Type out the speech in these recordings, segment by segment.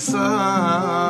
sun.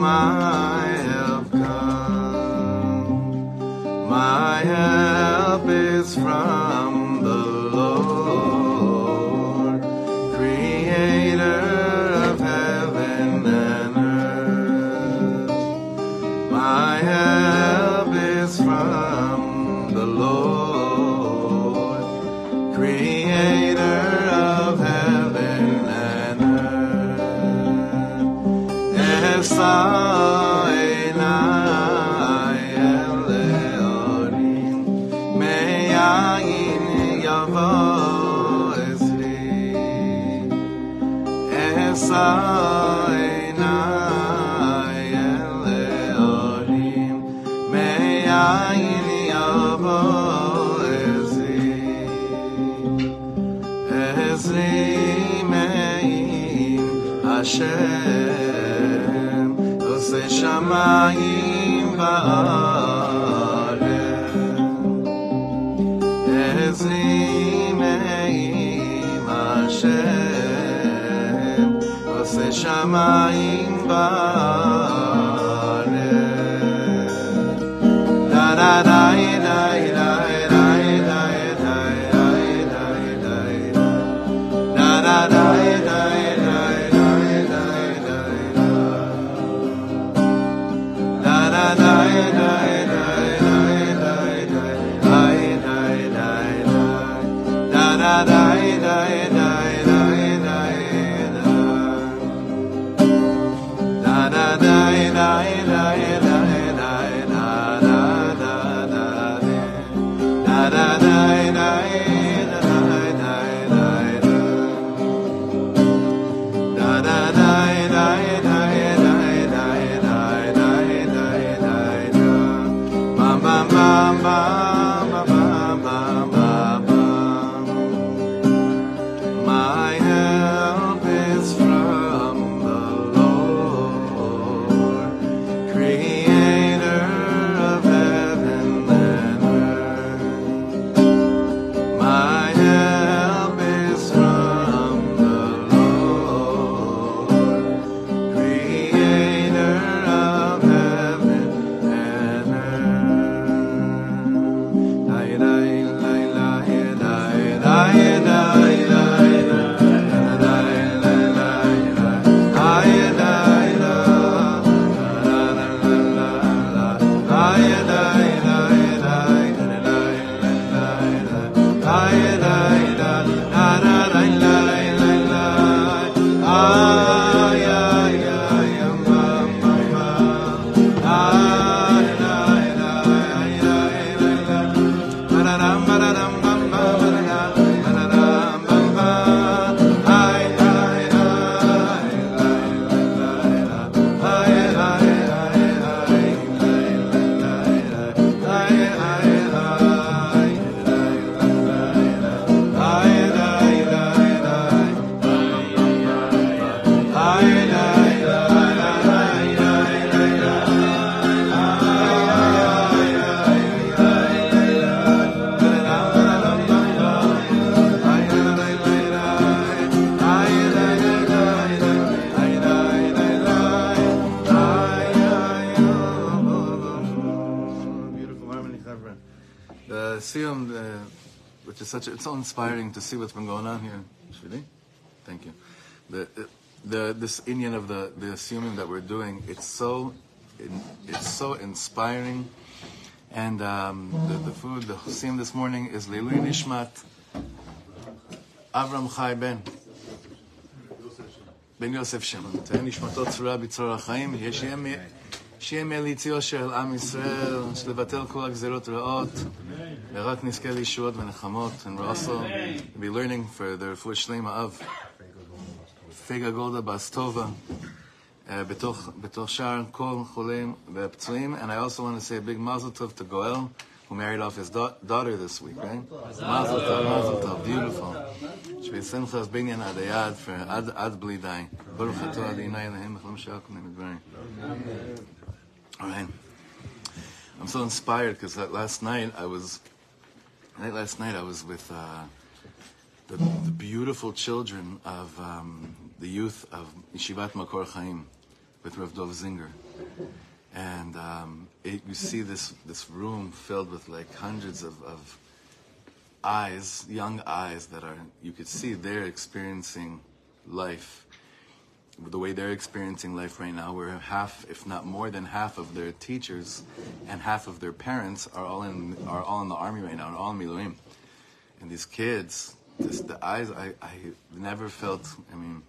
my Da-da-da. see what's been going on here. Shvili? Thank you. The, the, this Indian of the, the Siyumim that we're doing, it's so, it's so inspiring. And um, the, the food, the Siyum this morning is Leilui Nishmat Avram Chai Ben. בן יוסף שמעון, תהא נשמתו צרורה בצרור החיים, שיהיה מליץ יושר אל עם ישראל, שלבטל כל הגזירות רעות, ורק נזכה לישועות ונחמות, and we're also be learning for the רפואה שלמה of פגה גולדה בסטובה, בתוך, שאר כל חולים ופצועים, and I also want to say a big mazel tov to Goel, who married off his da- daughter this week, right? Mazel tov, mazel tov, beautiful. שבשמחת בניין עד היעד, עד, בלי די. ברוך אתה אדוני אלוהים בכל משל כל דברים. All right. I'm so inspired because last night I was, last night I was with uh, the, the, beautiful children of um, the youth of Yeshivat Makor Chaim with Rav Dov Zinger. And um, it, you see this, this room filled with like hundreds of, of eyes, young eyes that are, you could see they're experiencing life the way they're experiencing life right now, where half, if not more than half of their teachers and half of their parents are all in are all in the army right now, all in Miluim. And these kids, just the eyes, I, I never felt. I mean,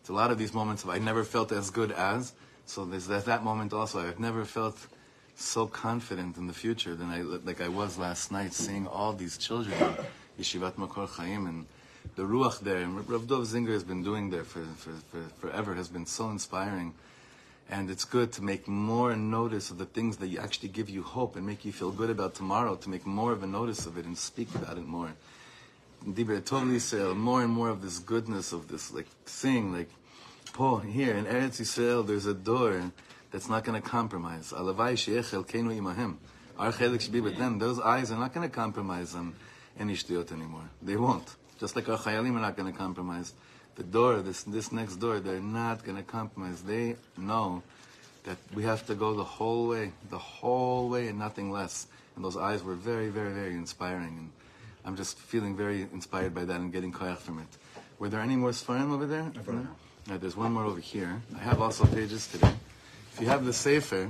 it's a lot of these moments of I never felt as good as. So there's that, that moment also. I've never felt so confident in the future than I like I was last night, seeing all these children, Yeshivat Makor Chaim, and the ruach there, and Rav Dov Zinger has been doing there for, for, for, forever, has been so inspiring. And it's good to make more notice of the things that actually give you hope and make you feel good about tomorrow, to make more of a notice of it and speak about it more. more and more of this goodness of this, like saying, like, Paul, here in Eretz Yisrael, there's a door that's not going to compromise. Our chelik should be with them. Those eyes are not going to compromise on any shtiyot anymore. They won't. Just like our chayalim are not going to compromise. The door, this, this next door, they're not going to compromise. They know that we have to go the whole way, the whole way and nothing less. And those eyes were very, very, very inspiring. And I'm just feeling very inspired by that and getting koyach from it. Were there any more svarim over there? No? There's one more over here. I have also pages today. If you have the Sefer,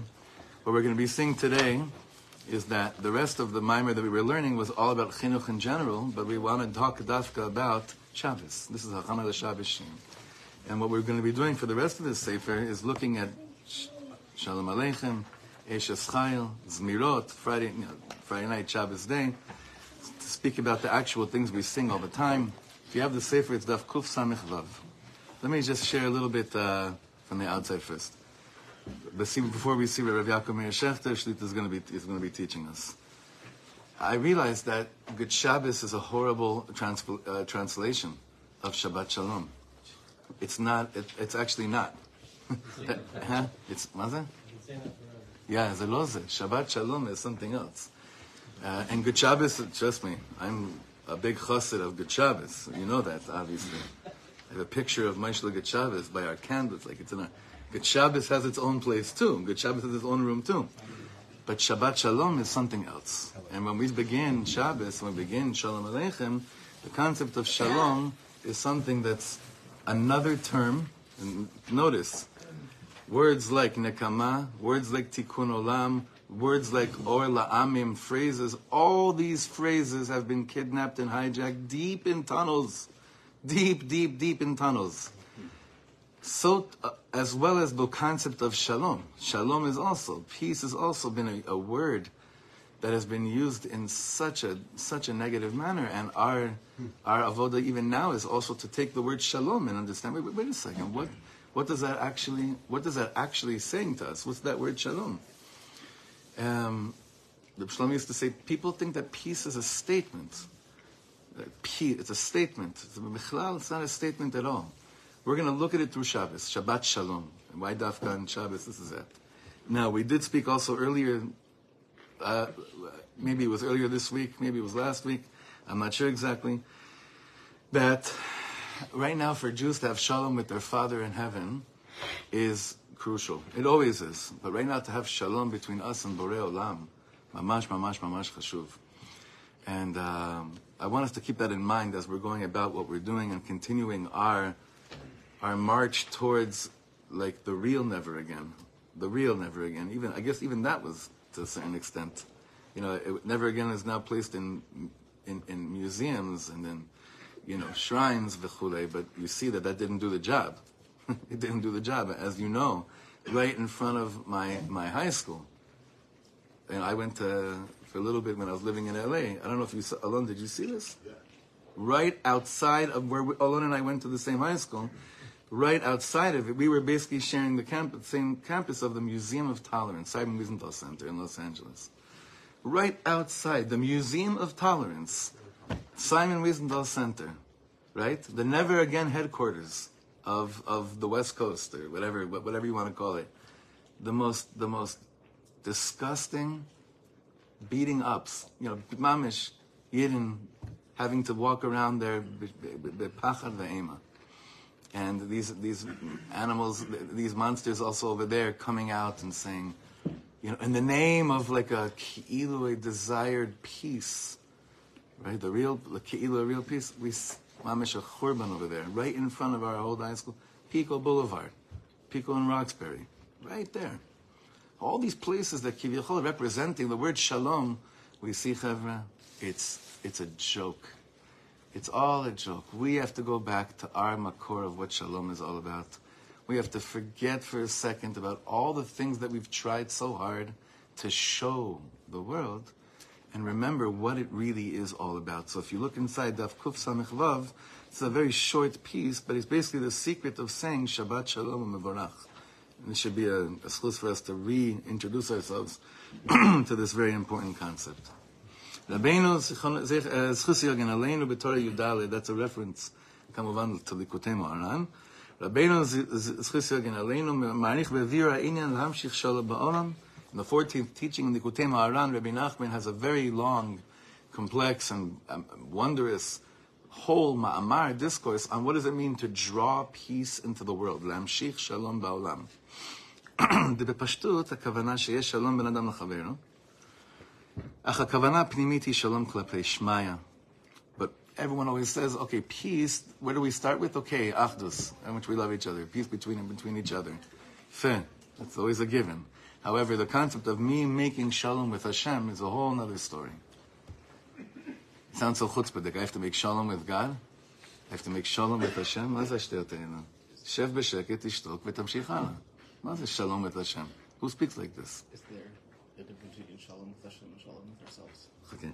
what we're going to be seeing today is that the rest of the mimer that we were learning was all about chinuch in general, but we want to talk dafka about Shabbos. This is Hachana the Shabbos. And what we're going to be doing for the rest of this sefer is looking at Shalom Aleichem, Eshes Chayil, Zmirot, Friday, you know, Friday night Shabbos day, to speak about the actual things we sing all the time. If you have the sefer, it's Daf Kuf Samich Vav. Let me just share a little bit uh, from the outside first before we see Rav Yaakov Meir Shechter Shlita is going to be is going to be teaching us. I realized that Good Shabbos is a horrible uh, translation of Shabbat Shalom. It's not. It, it's actually not. huh? It's what Yeah, it's a loze. Shabbat Shalom is something else. Uh, and Good Shabbos, trust me, I'm a big chassid of Good Shabbos. You know that, obviously. I have a picture of Maishla Good Shabbos by our candles, like it's in a Good Shabbos has its own place too. Good Shabbos has its own room too. But Shabbat Shalom is something else. And when we begin Shabbos, when we begin Shalom Aleichem, the concept of Shalom is something that's another term. And notice, words like Nekama, words like Tikkun Olam, words like Or La'amim, phrases, all these phrases have been kidnapped and hijacked deep in tunnels. Deep, deep, deep in tunnels so uh, as well as the concept of shalom. Shalom is also peace has also been a, a, word that has been used in such a such a negative manner, and our our avoda even now is also to take the word shalom and understand. Wait, wait, wait a second. What what does that actually what does that actually saying to us? What's that word shalom? Um, the Shlomo used to say people think that peace is a statement. Peace, it's a statement. It's not a statement at all. We're going to look at it through Shabbos, Shabbat Shalom. And why Dafka and Shabbos? This is it. Now, we did speak also earlier, uh, maybe it was earlier this week, maybe it was last week, I'm not sure exactly, that right now for Jews to have Shalom with their Father in heaven is crucial. It always is. But right now to have Shalom between us and Borei Olam, mamash, mamash, mamash chashuv. And um, I want us to keep that in mind as we're going about what we're doing and continuing our our march towards like the real never again, the real never again. Even I guess even that was to a certain extent, you know, it, never again is now placed in in, in museums and in you know shrines v'chule, but you see that that didn't do the job. it didn't do the job, as you know, right in front of my my high school. And I went to for a little bit when I was living in LA. I don't know if you saw, Alon, did you see this? Yeah. Right outside of where we, Alon and I went to the same high school, right outside of it, we were basically sharing the camp, same campus of the Museum of Tolerance, Simon Wiesenthal Center in Los Angeles. Right outside the Museum of Tolerance, Simon Wiesenthal Center, right? The never again headquarters of, of the West Coast or whatever, whatever you want to call it. The most, the most disgusting beating ups, you know, mamish, yidden having to walk around there, bepachad ve'ema. And these, these animals, these monsters also over there coming out and saying, you know, in the name of like a ki'ilu, desired peace, right? The real, the ki'ilu, real peace, we, mamish a churban over there, right in front of our old high school, Pico Boulevard, Pico and Roxbury, right there all these places that Kivyachol representing the word shalom, we see Chevra, it's, it's a joke. It's all a joke. We have to go back to our makor of what shalom is all about. We have to forget for a second about all the things that we've tried so hard to show the world and remember what it really is all about. So if you look inside Daf Kuf Samech Vav, it's a very short piece, but it's basically the secret of saying Shabbat Shalom Mevorach. And it should be a, a for us to reintroduce ourselves to this very important concept. That's a reference, כמובן, מוהר"ן. מעריך העניין להמשיך שלו בעולם. In the 14th teaching in Likutei Moharan, Rabbi Nachman has a very long, complex, and um, wondrous whole Ma'amar discourse on what does it mean to draw peace into the world. הכוונה שיש שלום בין אדם לחברו. אך הכוונה הפנימית היא שלום כלפי שמיא. But everyone always says, okay, peace, where do we start with? Okay, achdus, in which we love each other, peace between and between each other. Fair, that's always a given. However, the concept of me making shalom with Hashem is a whole other story. It sounds so chutzpah, I have to make shalom with God? I have to make shalom with Hashem? מה זה השטויות האלה? שב בשקט, תשתוק ותמשיך הלאה. מה זה שלום with Hashem? Who speaks like this? Is there a difference between shalom with Hashem and shalom with ourselves. Okay.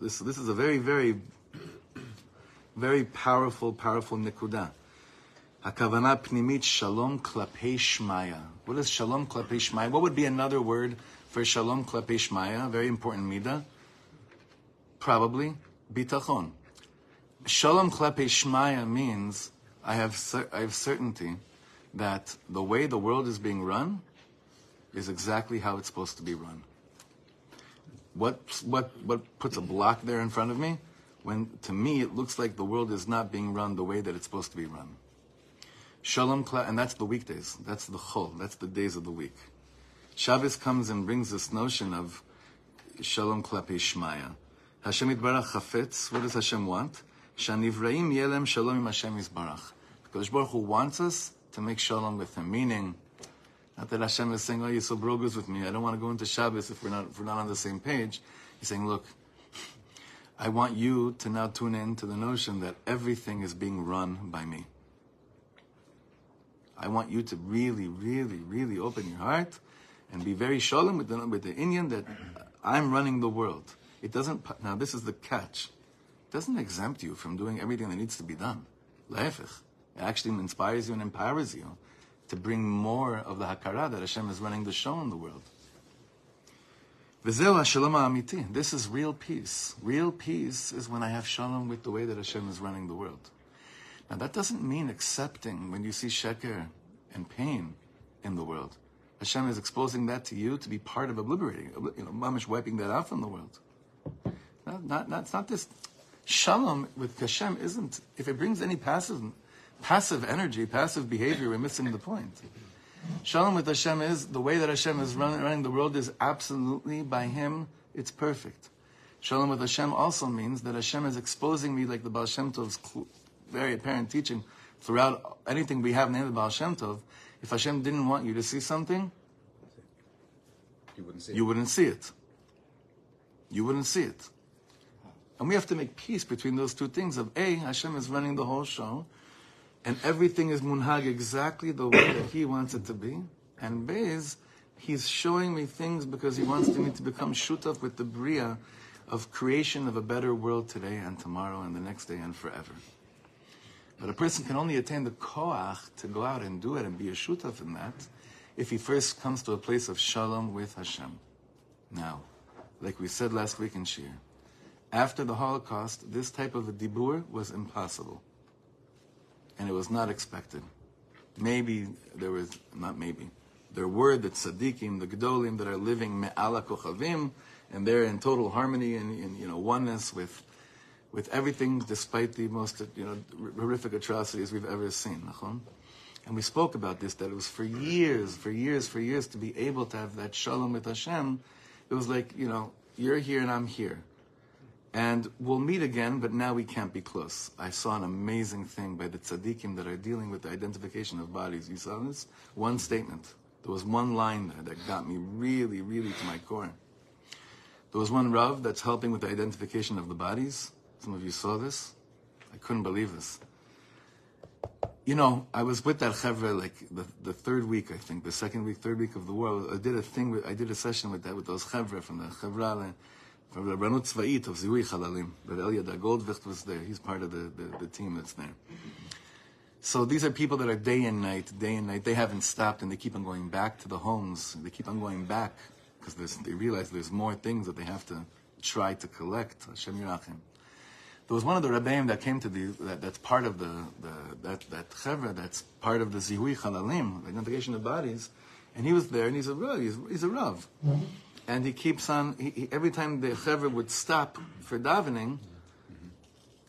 This, this is a very, very, very powerful, powerful nekuda. Hakavana pnimit shalom klapei shmaya. What is shalom klapei shmaya? What would be another word for shalom klapei shmaya? Very important midah. Probably bitachon. Shalom klapei shmaya means I have I have certainty that the way the world is being run is exactly how it's supposed to be run. What, what, what puts a block there in front of me? When to me it looks like the world is not being run the way that it's supposed to be run. Shalom, and that's the weekdays. That's the chol. That's the days of the week. Shabbos comes and brings this notion of shalom klapi shmaya. Hashem itbarach chafetz. What does Hashem want? Shanivraim yelem shalom im Hashem yisbarach. Because Baruch Hu wants us to make shalom with him. Meaning, not that Hashem is saying, "Oh, you're so brogus with me. I don't want to go into Shabbos if we're not if we're not on the same page." He's saying, "Look, I want you to now tune in to the notion that everything is being run by me. I want you to really, really, really open your heart and be very shalom with the with the inyan that I'm running the world. It doesn't. Now, this is the catch. It doesn't exempt you from doing everything that needs to be done. Le'efich. It actually inspires you and empowers you to bring more of the hakara that Hashem is running the show in the world. This is real peace. Real peace is when I have shalom with the way that Hashem is running the world. Now that doesn't mean accepting when you see sheker and pain in the world. Hashem is exposing that to you to be part of obliterating, you know, mamish wiping that out from the world. Not, not, not, it's not this shalom with Hashem isn't, if it brings any passive passive energy, passive behavior, we're missing the point. Shalom with Hashem is the way that Hashem is running, running the world is absolutely by Him. It's perfect. Shalom with Hashem also means that Hashem is exposing me, like the Baal Shem Tov's very apparent teaching throughout anything we have named the Baal Shem Tov. If Hashem didn't want you to see something, You wouldn't see you it. wouldn't see it. You wouldn't see it. And we have to make peace between those two things of A, Hashem is running the whole show, and everything is munhag exactly the way that He wants it to be. And B is, He's showing me things because He wants me to become shutaf with the bria of creation of a better world today and tomorrow and the next day and forever. But a person can only attain the koach to go out and do it and be a shutaf in that if he first comes to a place of shalom with Hashem. Now, like we said last week in Shir, after the Holocaust, this type of a dibur was impossible. And it was not expected. Maybe there was, not maybe, there were the tzaddikim, the gedolim that are living me'ala kochavim, and they're in total harmony and, you know oneness with with everything, despite the most you know horrific atrocities we've ever seen. And we spoke about this that it was for years, for years, for years to be able to have that shalom with Hashem. It was like you know you're here and I'm here, and we'll meet again, but now we can't be close. I saw an amazing thing by the tzaddikim that are dealing with the identification of bodies. You saw this one statement. There was one line there that got me really, really to my core. There was one Rav that's helping with the identification of the bodies. Some of you saw this. I couldn't believe this. You know, I was with that chevra like the, the third week, I think, the second week, third week of the war. I did a thing with, I did a session with that with those chevra from the chevra Ranut Tzva'it of Zihui Chalalim. But Eliada Goldvicht was there. He's part of the, the, the team that's there. So these are people that are day and night, day and night. They haven't stopped and they keep on going back to the homes. They keep on going back because they realize there's more things that they have to try to collect. Hashem Yirachim. There was one of the rebbeim that came to the that, that's part of the, the that that chevra that's part of the zihui chalalim, the identification of bodies, and he was there and he's a he's, he's a rav, and he keeps on. He, he, every time the chevra would stop for davening,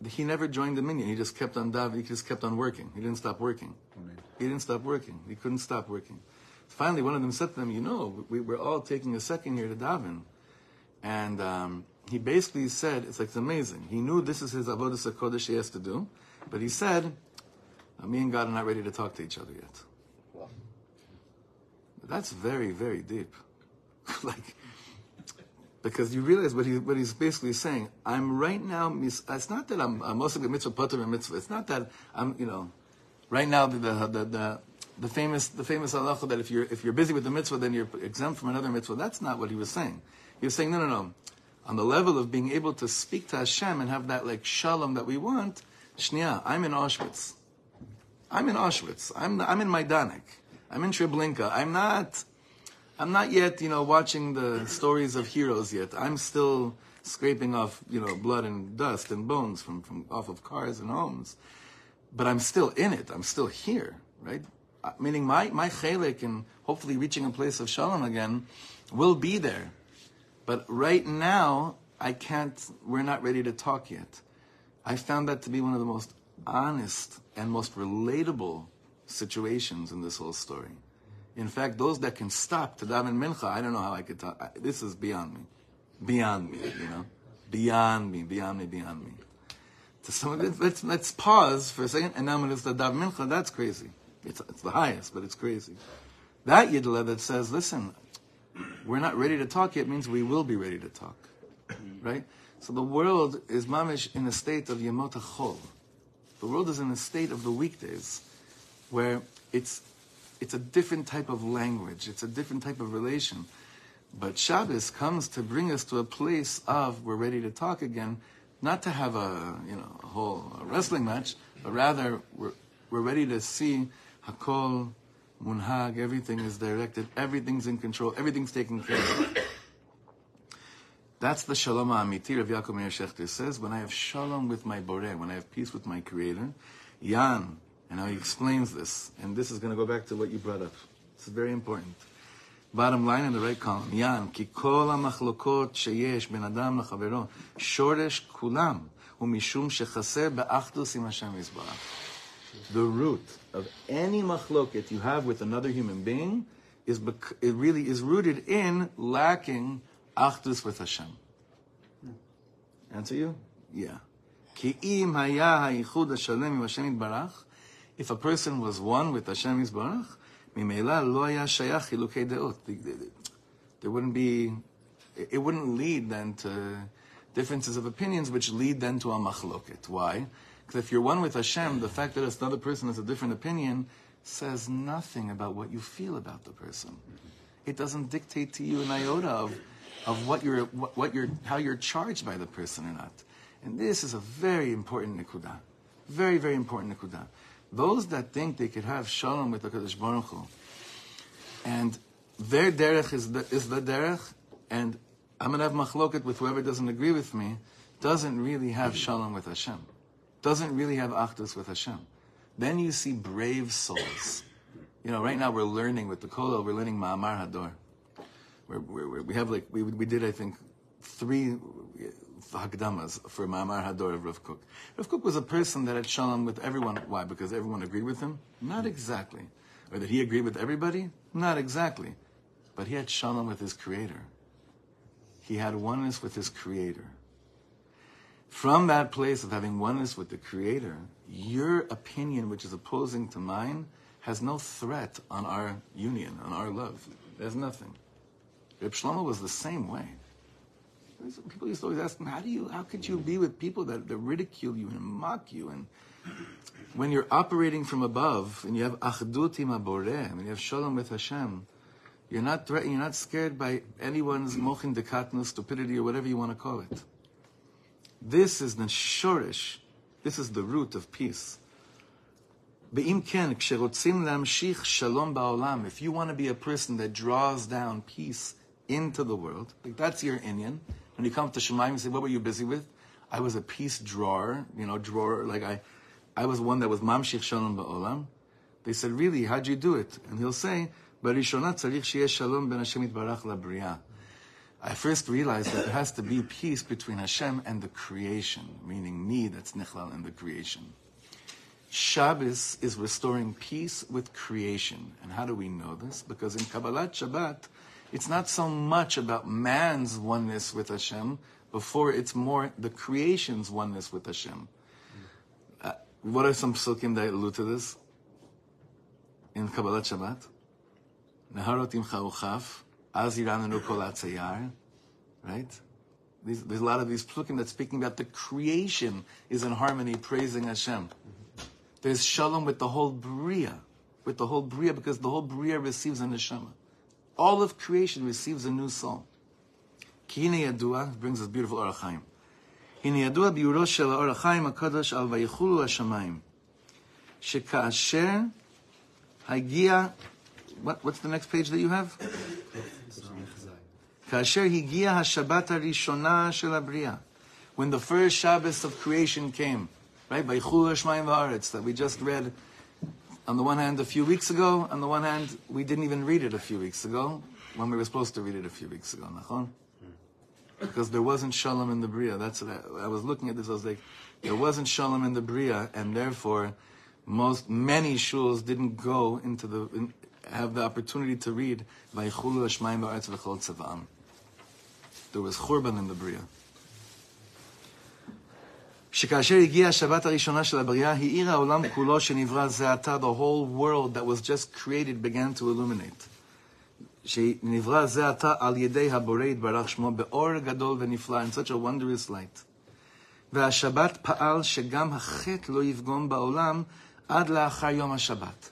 he never joined the minyan. He just kept on davening. He just kept on working. He didn't stop working. He didn't stop working. He couldn't stop working. Finally, one of them said to them, "You know, we, we're all taking a second here to daven," and. Um, he basically said, it's like it's amazing. He knew this is his avodah kodesh he has to do, but he said, me and God are not ready to talk to each other yet. Wow. That's very, very deep. like, because you realize what, he, what he's basically saying. I'm right now, mis- it's not that I'm, I'm also a mitzvah, pater and mitzvah. It's not that I'm, you know, right now the, the, the, the, the famous, the famous halacha that if you're, if you're busy with the mitzvah, then you're exempt from another mitzvah. That's not what he was saying. He was saying, no, no, no on the level of being able to speak to Hashem and have that like shalom that we want, shnia, I'm in Auschwitz. I'm in Auschwitz. I'm, I'm in Majdanek. I'm in Treblinka. I'm not, I'm not yet, you know, watching the stories of heroes yet. I'm still scraping off, you know, blood and dust and bones from, from off of cars and homes. But I'm still in it. I'm still here, right? Uh, Meaning my, my chelik and hopefully reaching a place of shalom again will be there. But right now, I can't, we're not ready to talk yet. I found that to be one of the most honest and most relatable situations in this whole story. In fact, those that can stop to daven mincha, I don't know how I could talk. I- This is beyond me. Beyond me, you know? Beyond me, beyond me, beyond me. To some, let's, let's, let's pause for a second, and now when it's the daven mincha, that's crazy. It's, it's the highest, but it's crazy. That yidla that says, listen, we're not ready to talk yet means we will be ready to talk. Right? So the world is mamish in a state of yemot chol. The world is in a state of the weekdays where it's it's a different type of language, it's a different type of relation. But Shabbos comes to bring us to a place of we're ready to talk again, not to have a you know a whole wrestling match, but rather we're we're ready to see Hakol Munhag, everything is directed, everything's in control, everything's taken care of. That's the Shalom Amiti, Rav Yaakov Meir Shechter says, when I have Shalom with my Boreh, when I have peace with my Creator, Yan, and how he explains this, and this is going to go back to what you brought up. This is very important. Bottom line in the right column, Yan, כי כל המחלוקות שיש בין אדם לחברו, שורש כולם הוא משום שחסר באחדוס עם השם יזברך. The root of any machloket you have with another human being is bec- it really is rooted in lacking achdus with Hashem. Answer you? Yeah. כי אם היה הייחוד השלם עם השם יתברך, if a person was one with Hashem Yisbarach, Mimela shayach deot. There wouldn't be, it wouldn't lead then to differences of opinions, which lead then to a machloket. Why? Because if you're one with Hashem, the fact that another person has a different opinion says nothing about what you feel about the person. It doesn't dictate to you an iota of, of what you're, what, what you're, how you're charged by the person or not. And this is a very important nikudah. Very, very important nikudah. Those that think they could have shalom with the Kadosh Baruch Hu, and their derech is the, is the derech, and I'm going to have machloket with whoever doesn't agree with me, doesn't really have shalom with Hashem. Doesn't really have achdus with Hashem. Then you see brave souls. You know, right now we're learning with the Kollel, we're learning Ma'amar Hador. We're, we're, we have like, we, we did, I think, three Hagdamas for Ma'amar Hador of Rav Kook. Rav Kook was a person that had shalom with everyone. Why? Because everyone agreed with him? Not exactly. Or that he agreed with everybody? Not exactly. But he had shalom with his creator. He had oneness with his creator. From that place of having oneness with the creator, your opinion, which is opposing to mine, has no threat on our union, on our love. There's nothing. Reb Shlomo was the same way people used to always ask me, how do you, how could you be with people that, that ridicule you and mock you? And when you're operating from above and you have achdut im aboreh, and you have shalom with Hashem, you're not threatened, you're not scared by anyone's mochin dekatnu, stupidity, or whatever you want to call it. This is the shorish, this is the root of peace. If you want to be a person that draws down peace into the world, like that's your inyan, When you come to Shemaim, you say, what were you busy with? I was a peace drawer, you know, drawer, like I, I was one that was mamshich shalom ba'olam. They said, really, how'd you do it? And he'll say, בראשונה צריך שיהיה שלום בין השם יתברך לבריאה. I first realized that there has to be peace between Hashem and the creation, meaning me that's nichlal in the creation. Shabbos is restoring peace with creation. And how do we know this? Because in Kabbalat Shabbat, it's not so much about man's oneness with Hashem, before it's more the creation's oneness with Hashem. Uh, what are some psukim that allude to this? In Kabbalat Shabbat? Neharot imcha uchaf, az yiranenu right? There's a lot of these psukim that's speaking about the creation is in harmony, praising Hashem. There's shalom with the whole bria, with the whole bria, because the whole bria receives a neshama. All of creation receives a new soul. Kinei yadua, brings us beautiful Or HaChaim. Chaim. Hine yadua biuroshel Or HaChaim, Orach HaKadosh al vayichulu ha-shamayim. Shekasher hagia... What, what's the next page that you have? Kasher higia ha-shabbat shel abriya. When the first Shabbos of creation came, right? Vayichulu ha-shamayim that we just read on the one hand a few weeks ago, on the one hand we didn't even read it a few weeks ago, when we were supposed to read it a few weeks ago, nachon? Because there wasn't shalom in the bria. That's what I, I was looking at this. I was like, there wasn't shalom in the bria, and therefore, most many shuls didn't go into the in, have the opportunity to read Vayichulu Hashmayim Ba'aretz V'chol Tzava'am. There was churban in the bria. שכאשר הגיעה השבת הראשונה של הבריאה, האיר העולם כולו שנברא זה עתה, the whole world that was just created began to illuminate. שנברא זה עתה על ידי הבורא יתברך שמו באור גדול ונפלא, in such a wondrous light. והשבת פעל שגם החטא לא יפגום בעולם עד לאחר יום השבת.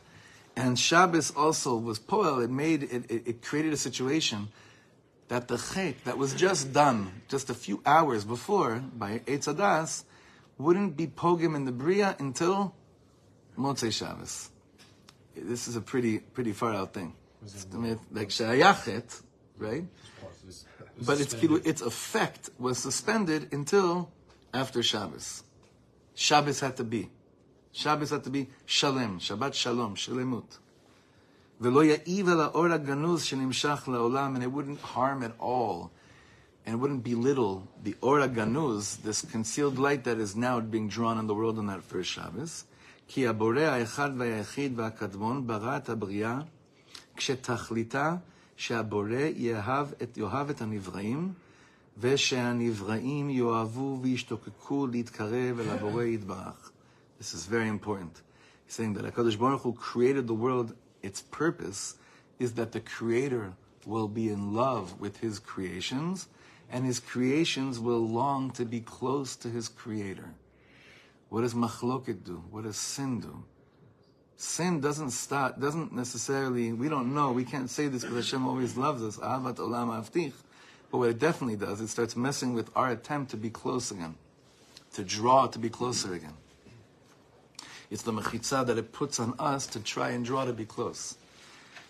And Shabbos also was poel, it made, it, it, it created a situation that the chet that was just done just a few hours before by Eitz HaDaas, wouldn't be pogim in the bria until Motzei Shabbos. This is a pretty pretty far out thing. Like shayachet, right? But it's its effect was suspended until after Shabbos. Shabbos had to be. Shabbos had to be shalem, Shabbat shalom, shalemut. And it wouldn't harm at all and it wouldn't belittle the Or Ganuz, this concealed light that is now being drawn in the world on that first Shabbos. כי הבורא האחד והיחיד והקדמון ברא את הבריאה כשתכליתה שהבורא יאהב את, יאהב את הנבראים ושהנבראים יאהבו וישתוקקו להתקרב אל הבורא יתברך. This is very important. He's saying that HaKadosh Baruch Hu created the world, its purpose is that the creator will be in love with his creations, and his creations will long to be close to his creator. What does machloket do? What does sin do? Sin doesn't start, doesn't necessarily, we don't know, we can't say this because Hashem always loves us, ahavat olam avtich. But what it definitely does, it starts messing with our attempt to be close again, to draw to be closer again. It's the mechitza that it puts on us to try and draw to be close.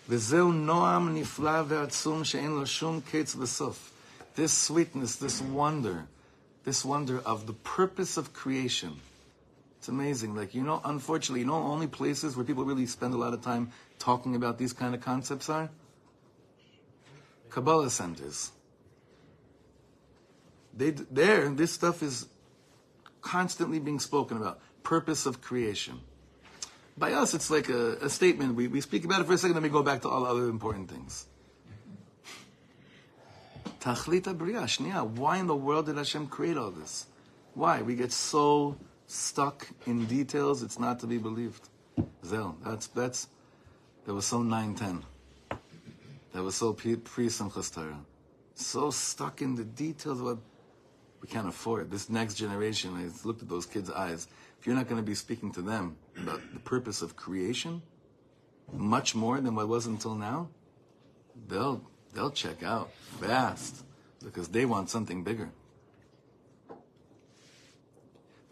וזהו נועם נפלא ועצום שאין לו שום קץ וסוף. This sweetness, this wonder, this wonder of the purpose of creation. It's amazing. Like, you know, unfortunately, you know, only places where people really spend a lot of time talking about these kind of concepts are? Kabbalah centers. They, there, this stuff is constantly being spoken about. Purpose of creation. By us, it's like a, a statement. We, we speak about it for a second, then we go back to all other important things. Tachlit Bria, Shnia. Why in the world did Hashem create all this? Why? We get so stuck in details, it's not to be believed. Zel, that's, that's, that was so 910. That was so pre Simchas. So stuck in the details of what we can't afford. This next generation, I looked at those kids' eyes. If you're not going to be speaking to them about the purpose of creation, much more than what was until now, they'll they'll check out fast because they want something bigger.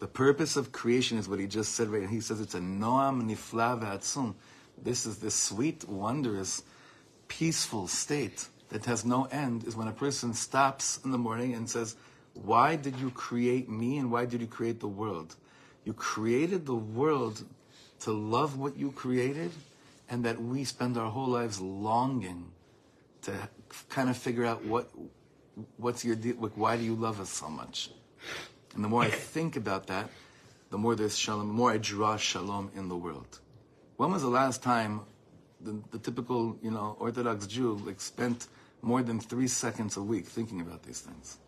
The purpose of creation is what he just said right. Here. He says it's a noam nifla v'atzum. This is this sweet, wondrous, peaceful state that has no end. Is when a person stops in the morning and says, "Why did you create me, and why did you create the world? You created the world to love what you created, and that we spend our whole lives longing to kind of figure out what what's your deal. Like, why do you love us so much?" And the more I think about that, the more there's shalom, the more I draw shalom in the world. When was the last time the, the typical, you know, Orthodox Jew like spent more than three seconds a week thinking about these things?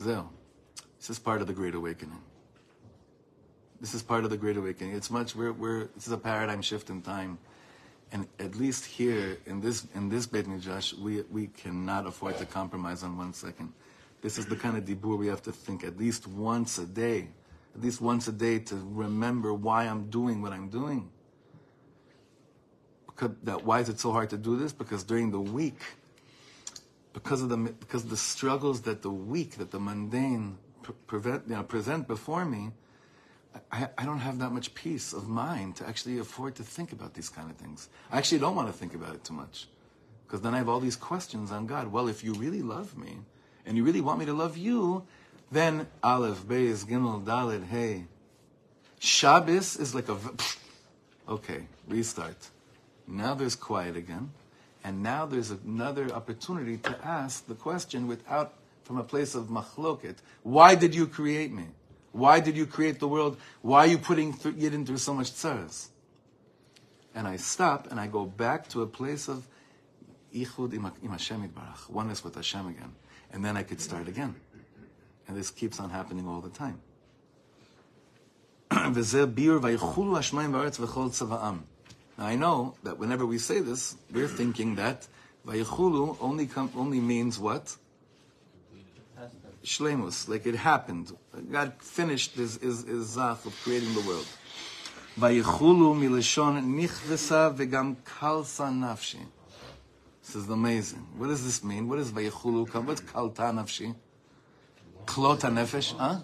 Zeo. This is part of the Great Awakening. This is part of the Great Awakening. It's much we're, we're this is a paradigm shift in time. And at least here in this in this Beit Midrash, we we cannot afford to compromise on one second. This is the kind of dibur we have to think at least once a day, at least once a day to remember why I'm doing what I'm doing. Because that why is it so hard to do this? Because during the week, because of the because of the struggles that the week, that the mundane pre- prevent, you know, present before me, I, I don't have that much peace of mind to actually afford to think about these kind of things. I actually don't want to think about it too much. Because then I have all these questions on God. Well, if you really love me, and you really want me to love you, then Aleph, Beis, Gimel, Dalet, Hey. Shabbos is like a. Okay, restart. Now there's quiet again. And now there's another opportunity to ask the question without, from a place of machloket. Why did you create me? Why did you create the world? Why are you putting Yidden through so much tzaras? And I stop and I go back to a place of Ichud im Hashem Barach, oneness with Hashem again. And then I could start again. And this keeps on happening all the time. Now I know that whenever we say this, we're thinking that Vayichulu only, come, only means what? Shlemus, like it happened. God finished his, his, his zach of creating the world. Vayichulu milishon nichvesa vegam kalsa nafshi. This is amazing. What does this mean? What is Vayichulu? What's kalta nafshi? Klota nefesh, huh?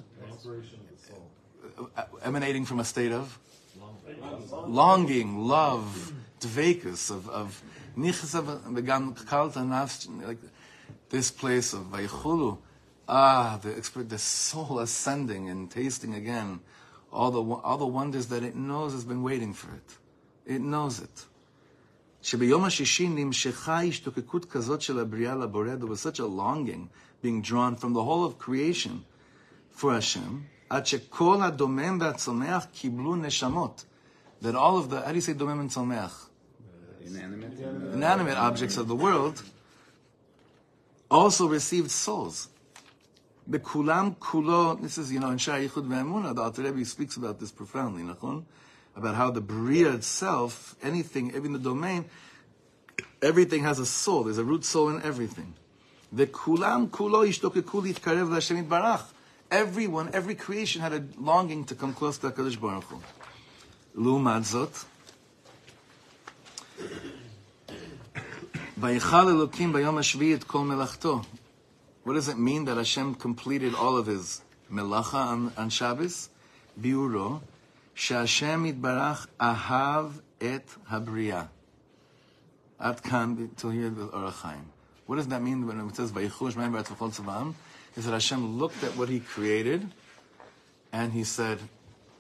Uh, emanating from a state of? longing, love, dvekus, of, of vegam kalta nafsh, like this place of vaychulu, ah, the, the soul ascending and tasting again all the, all the wonders that it knows has been waiting for it. It knows it. שביום השישי נמשכה השתוקקות כזאת של הבריאה לבורא, there was such a longing being drawn from the whole of creation for Hashem, עד שכל הדומם והצומח קיבלו נשמות that all of the, how do you say domem and tzolmeach? Inanimate. uh, inanimate objects of the world, also received souls. The kulam kulo, this is, you know, in Shah Yichud Ve'emuna, the Alter Rebbe speaks about this profoundly, nachon? About how the Bria itself, anything, even the domain, everything has a soul. There's a root soul in everything. The kulam kulo ishtokeku karev l'Hashem barach. Everyone, every creation had a longing to come close to HaKadosh Baruch Hu. Lumat zot. Vayichal Elokim bayom hashvi et kol melachto. What does it mean that Hashem completed all of his melacha on, on Shabbos? Biuro, Shashem itbarach ahav et habriya. At kan, till the Or HaChaim. What does that mean when it says Vayichush Mayim Baratzvachol Tzavam? Is that Hashem looked at what He created, and He said,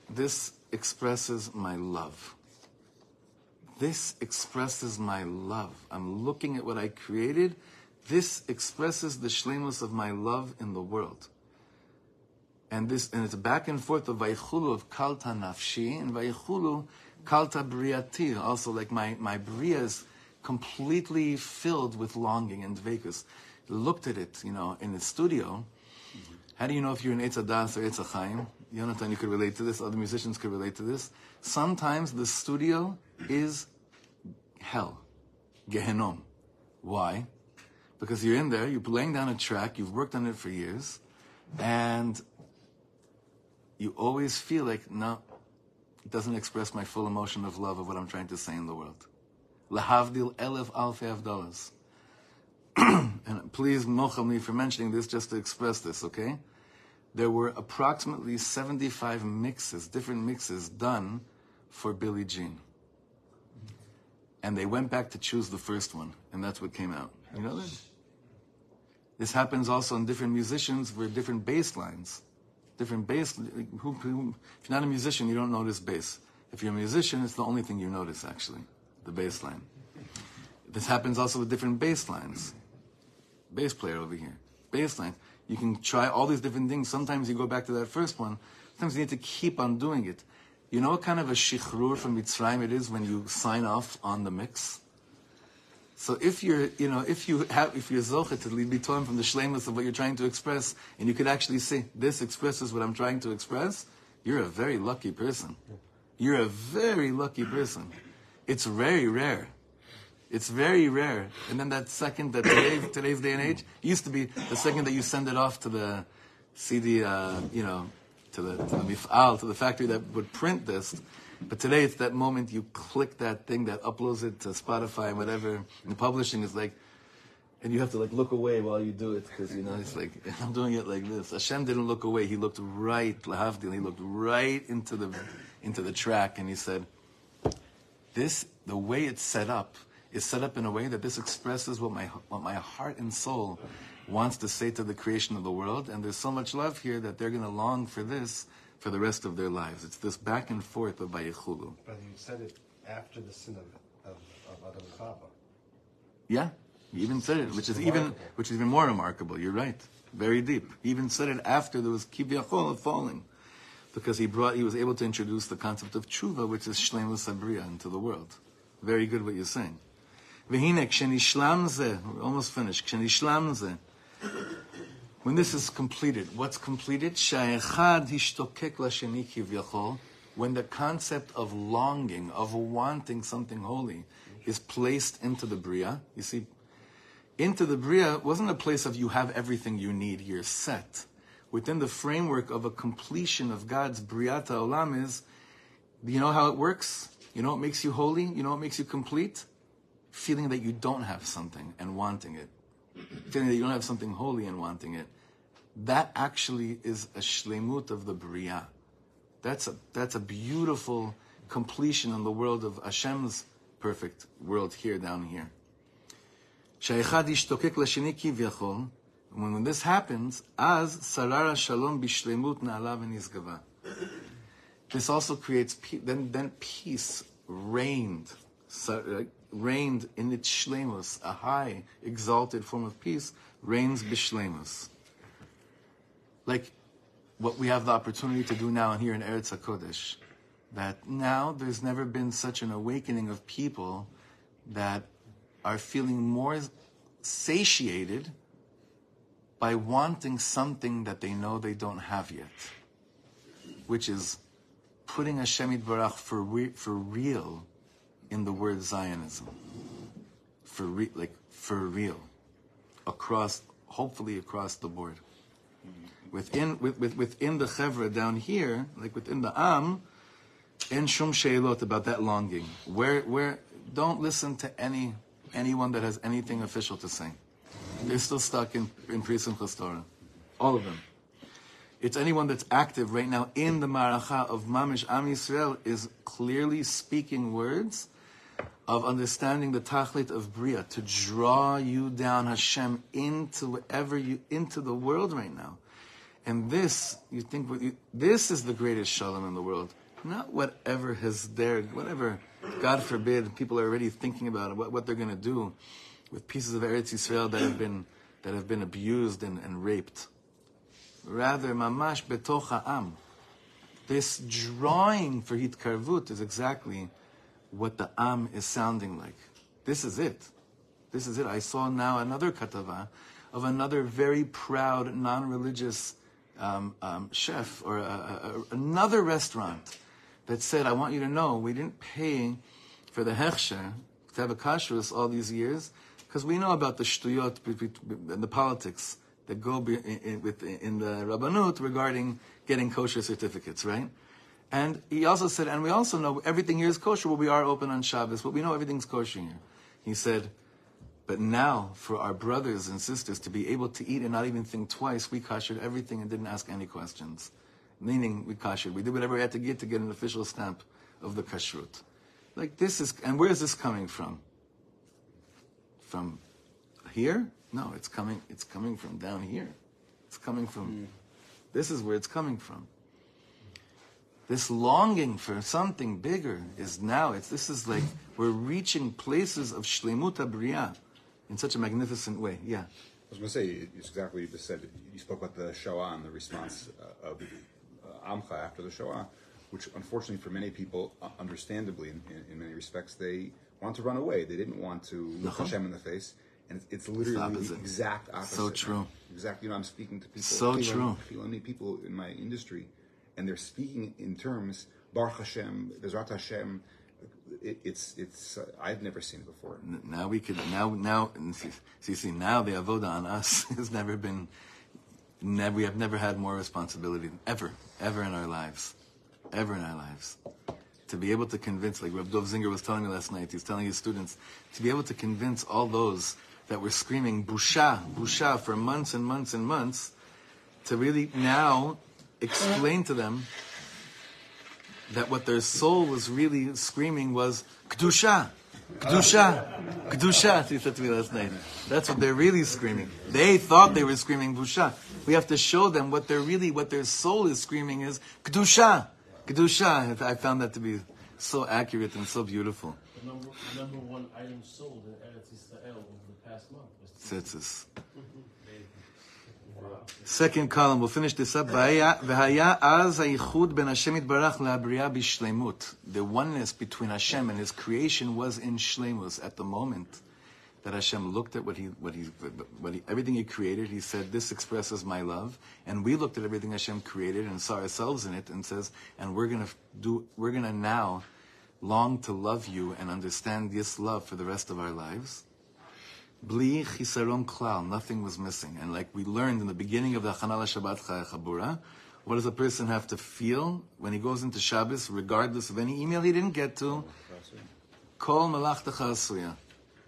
"This expresses my love. This expresses my love. I'm looking at what I created, this expresses the shlemus of my love in the world. And this, and it's back and forth of Vaychulu of Kalta Nafshi and Vaychulu Kalta Briati. Also, like my, my Bria is completely filled with longing and dvekus. Looked at it, you know, in the studio. How do you know if you're an Eitz HaDaas or Eitz Chaim? Yonatan, you could relate to this. Other musicians could relate to this. Sometimes the studio is hell, Gehenom. Why? Because you're in there, you're laying down a track, you've worked on it for years, and you always feel like, no, it doesn't express my full emotion of love of what I'm trying to say in the world. Lahavdil elef alfei avdalas. and please mochel me for mentioning this just to express this, okay? There were approximately 75 mixes, different mixes done for Billie Jean. And they went back to choose the first one, and that's what came out. You know that? This happens also in different musicians with different bass lines, different bass. Who, who, if you're not a musician, you don't notice bass. If you're a musician, it's the only thing you notice actually, the bass line. This happens also with different bass lines. Bass player over here, bass line. You can try all these different things. Sometimes you go back to that first one. Sometimes you need to keep on doing it. You know what kind of a shichrur from Mitzrayim it is when you sign off on the mix? So if you're, you know, if you have, if you're zochet to be torn from the shlemus of what you're trying to express, and you could actually say, this expresses what I'm trying to express, you're a very lucky person. You're a very lucky person. It's very rare. It's very rare. And then that second, that today, today's day and age, used to be the second that you send it off to the CD, uh, you know, to the to the mifal, to the factory that would print this. But today it's that moment you click that thing that uploads it to Spotify and whatever. And publishing is like, and you have to like look away while you do it because you know it's like I'm doing it like this. Hashem didn't look away; he looked right, lahavdil. He looked right into the into the track, and he said, "This, the way it's set up, is set up in a way that this expresses what my what my heart and soul wants to say to the creation of the world, and there's so much love here that they're going to long for this for the rest of their lives. It's this back and forth of Vayichulu. But you said it after the sin of, of, of Adam and Chava. Yeah, he even said it, which is even which is even more remarkable. You're right, very deep. He even said it after there was kivyachol falling, because he brought he was able to introduce the concept of tshuva, which is shlemus abriya, into the world. Very good what you're saying. V'hine kshenishlam zeh, we're almost finished. Kshenishlam. When this is completed, what's completed? When the concept of longing, of wanting something holy, is placed into the bria. You see, into the bria wasn't a place of you have everything you need, you're set. Within the framework of a completion of God's briata olam is, you know how it works? You know what makes you holy? You know what makes you complete? Feeling that you don't have something and wanting it. Feeling that you don't have something holy and wanting it that actually is a shlemut of the bria. That's a, that's a beautiful completion in the world of Hashem's perfect world here, down here. When, when this happens, as sarara shalom bishlemut na'alav nizgava. This also creates then then peace reigned uh, reigned in its shlemus, a high exalted form of peace reigns bishlemus. Like what we have the opportunity to do now here in Eretz HaKodesh, that now there's never been such an awakening of people that are feeling more satiated by wanting something that they know they don't have yet, which is putting Hashem Yitbarach for, re- for real in the word Zionism. For re- like for real. Across, hopefully across the board. Within, with, with, within the chevra down here, like within the am, en shum sheilot about that longing. Where, where, don't listen to any, anyone that has anything official to say. They're still stuck in, in Pri Simchas Torah. All of them. It's anyone that's active right now in the maracha of Mamish Am Yisrael is clearly speaking words of understanding the tachlit of Bria, to draw you down, Hashem, into whatever you, into the world right now. And this, you think, you, this is the greatest shalom in the world. Not whatever has there, whatever, God forbid, people are already thinking about it, what, what they're going to do with pieces of Eretz Yisrael that have been, that have been abused and, and raped. Rather, mamash betoch ha'am. This drawing for hitkarvut is exactly what the am is sounding like. This is it. This is it. I saw now another katava of another very proud, non-religious um, um, chef or a, a, another restaurant that said, "I want you to know we didn't pay for the hechsher to have a kashrus all these years because we know about the shtuyot and the politics that go in the rabbanut regarding getting kosher certificates, right?" And he also said, and we also know everything here is kosher, but we are open on Shabbos, but we know everything's kosher here. He said, but now for our brothers and sisters to be able to eat and not even think twice, we koshered everything and didn't ask any questions. Meaning we koshered. We did whatever we had to get to get an official stamp of the kashrut. Like this is, and where is this coming from? From here? No, it's coming, it's coming from down here. It's coming from, hmm. this is where it's coming from. This longing for something bigger is now, it's, this is like, we're reaching places of shlemut bria in such a magnificent way. Yeah. I was going to say, it's exactly what you just said. You spoke about the Shoah and the response uh, of uh, Amcha after the Shoah, which unfortunately for many people, uh, understandably in, in, in, many respects, they want to run away. They didn't want to look Uh-huh. Hashem in the face. And it's, it's literally the, opposite. exact opposite. So true. Exactly. You know, I'm speaking to people. So Filoni- true. Filoni people in my industry, and they're speaking in terms, Baruch Hashem, Bezrat Hashem. It, it's, it's, uh, I've never seen it before. Now we could, now, now, see, see, now the avoda on us has never been, never, we have never had more responsibility, ever, ever in our lives. Ever in our lives. To be able to convince, like Reb Dov Zinger was telling me last night, he's telling his students, to be able to convince all those that were screaming busha, busha for months and months and months, to really now explain to them that what their soul was really screaming was Kedusha, Kedusha, Kedusha, he said to me last night. That's what they're really screaming. They thought they were screaming Busha. We have to show them what they're really, what their soul is screaming is Kedusha, Kedusha. I found that to be so accurate and so beautiful. The number, number one item sold in Eretz Yisrael over the past month was Tzitzis. Second column, we'll finish this up. The oneness between Hashem and His creation was in shlemus at the moment that Hashem looked at what he, what he, what he, everything He created. He said, "This expresses My love." And we looked at everything Hashem created and saw ourselves in it, and says, "And we're gonna do, we're gonna now long to love You and understand this love for the rest of our lives." Bli chisaron klal, nothing was missing. And like we learned in the beginning of the Kabbalat Shabbat Chabura, what does a person have to feel when he goes into Shabbos, regardless of any email he didn't get to? Kol malachtacha asuya.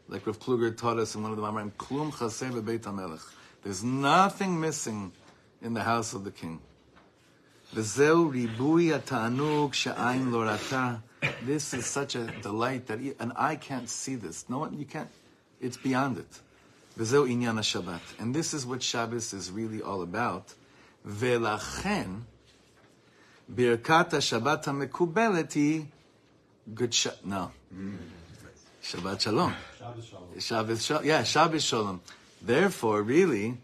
Like Rav Kluger taught us in one of the Mamarim, klum chaser bebeit HaMelech. There's nothing missing in the house of the king. This is such a delight that an eye can't see this. No one, you can't. It's beyond it. Shabbat, and this is what Shabbos is really all about. Ve'lachen birkat Shabbat hi good sh- no. Shabbat Shalom. Shabbos Shalom. Yeah, Shabbos Shalom. Therefore, really,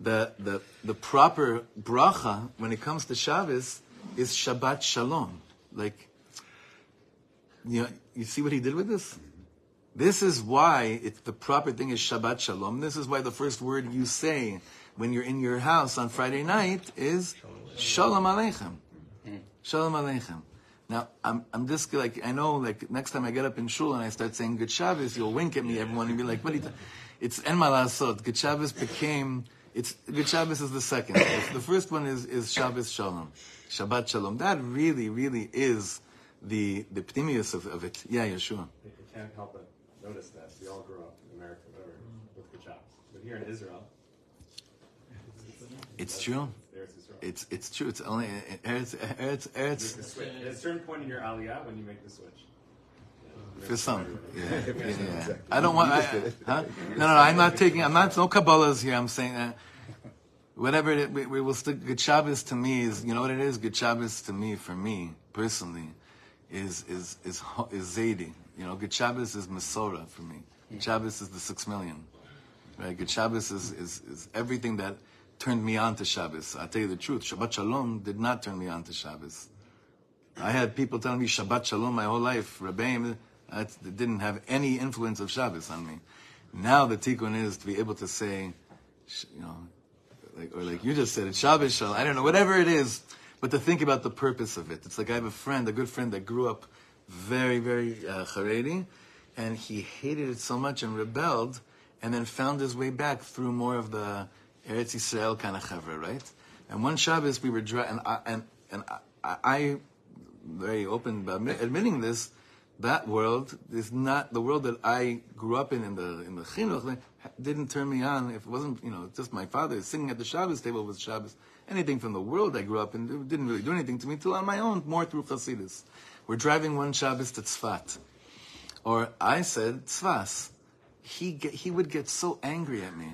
the, the, the proper bracha when it comes to Shabbos is Shabbat Shalom. Like, you know, you see what he did with this? This is why it's the proper thing is Shabbat Shalom. This is why the first word you say when you're in your house on Friday night is Shalom Aleichem. Shalom Aleichem. Now, I'm, I'm just like, I know, like, next time I get up in shul and I start saying Good Shabbos, you'll wink at me, everyone, and be like, what are you, ta-" it's En Malasot. Good Shabbos became, it's, Good Shabbos is the second. the first one is, is Shabbos Shalom. Shabbat Shalom. That really, really is the, the ptimius of, of it. Yeah, Yeshua. You can't help but notice that. We all grew up in America, whatever, with good jobs. But here in Israel, It's true. It's, it's true. It's only, Eretz, Eretz, Make the Eretz. At a certain point in your aliyah, when you make the switch. for some. Yeah, yeah, yeah. I don't want, I, huh? No, no, no, I'm not taking, I'm not, no Kabbalahs here. I'm saying, that. whatever it, we, we will stick, Good Shabbos to me is, you know what it is? Good Shabbos to me, for me, personally, is, is, is, ho- is Zaidi. You know, Good Shabbos is Masorah for me. Good Shabbos is the six million. Right? Good Shabbos is, is, is everything that turned me on to Shabbos. I'll tell you the truth. Shabbat Shalom did not turn me on to Shabbos. I had people telling me Shabbat Shalom my whole life. Rebbeim, that didn't have any influence of Shabbos on me. Now the tikkun is to be able to say, you know, like, or like you just said, it's Shabbos Shalom. I don't know, whatever it is, but to think about the purpose of it. It's like I have a friend, a good friend that grew up very, very uh, Haredi, and he hated it so much and rebelled, and then found his way back through more of the Eretz Yisrael kind of chevra, right? And one Shabbos we were driving, and I, and, and I, I very open about admitting this. That world is not the world that I grew up in in the in the chinuch. Didn't turn me on. If it wasn't, you know, just my father singing at the Shabbos table was Shabbos. Anything from the world I grew up in didn't really do anything to me till on my own, more through Chasidus. We're driving one Shabbos to Tzfat, or I said Tzfas. He get, he would get so angry at me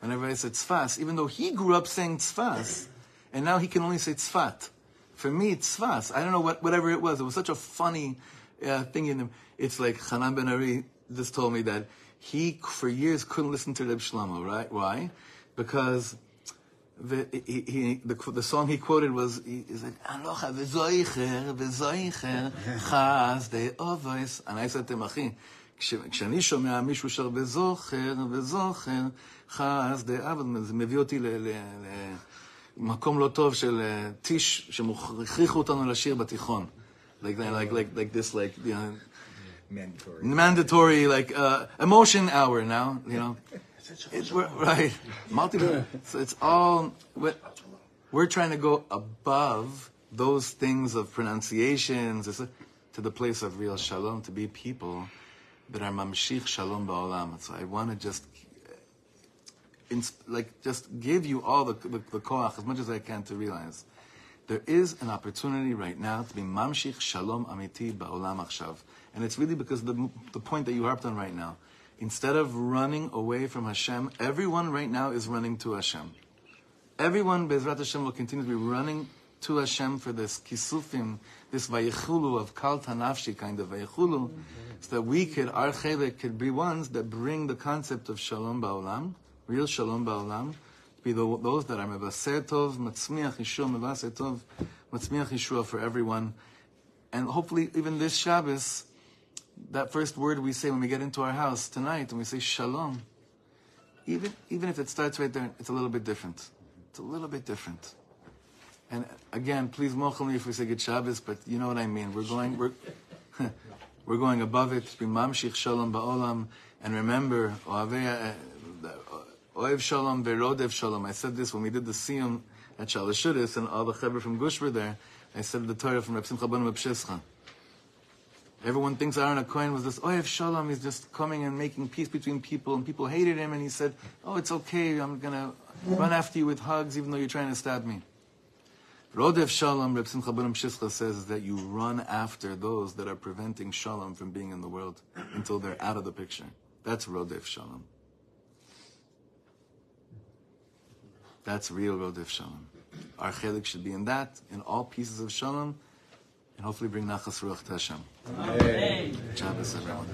whenever I said Tzfas, even though he grew up saying Tzfas, and now he can only say Tzfat. For me, Tzfas. I don't know what, whatever it was. It was such a funny uh, thing in him. It's like Hanan Ben Ari just told me that he, for years, couldn't listen to Reb Shlomo, right? Why? Because the, he, he, the, the song he quoted was, he, like, Aloha de ovois. And I said to him, אחי, כש, כשאני שומע מישהו שר וזוכר, וזוכר, חס דה אבא, זה מביא אותי ל... ל, ל מקום לא טוב של אה, טיש, שהכריחו אותנו לשיר בתיכון. Like, like, like, like this, like, you know, Mandatory. mandatory, like, uh, emotion hour now, you know. It's, right. Multi, so it's all, we're, trying to go above those things of pronunciations to the place of real shalom, to be people that are mamshich shalom ba'olam. So I want to just eh, like just give you all the, the, the koach as much as I can to realize there is an opportunity right now to be mamshich shalom amiti ba'olam achshav. And it's really because the, the point that you harped on right now. Instead of running away from Hashem, everyone right now is running to Hashem. Everyone, Bezrat Hashem, will continue to be running to Hashem for this kisufim, this vayichulu of kal tanafshi kind of vayichulu, so that we could, our chelek could be ones that bring the concept of shalom ba'olam, real shalom ba'olam, be the, those that are mevaser tov, matzmiach yeshua, mevaser tov, matzmiach yeshua for everyone. And hopefully even this Shabbos, that first word we say when we get into our house tonight, and we say shalom, even, even if it starts right there, it's a little bit different. It's a little bit different. And again, please mochel me if we say good Shabbos, but you know what I mean. We're going, we're, we're going above it. Mamshich shalom ba'olam. And remember, uh, oev shalom verodev shalom. I said this when we did the siyum at Shalashudis, and all the chaver from Gush were there. I said the Torah from Reb Simcha Shescha. Everyone thinks Aaron Cohen was this, oh, Oyev Shalom, he's just coming and making peace between people, and people hated him, and he said, Oh, it's okay, I'm gonna run after you with hugs, even though you're trying to stab me. Rodev Shalom, Reb Simcha ben Shishcha says that you run after those that are preventing Shalom from being in the world until they're out of the picture. That's Rodev Shalom. That's real Rodev Shalom. Our chelik should be in that, in all pieces of Shalom, and hopefully bring Nachas Ruach to Hashem. Shabbos, everyone.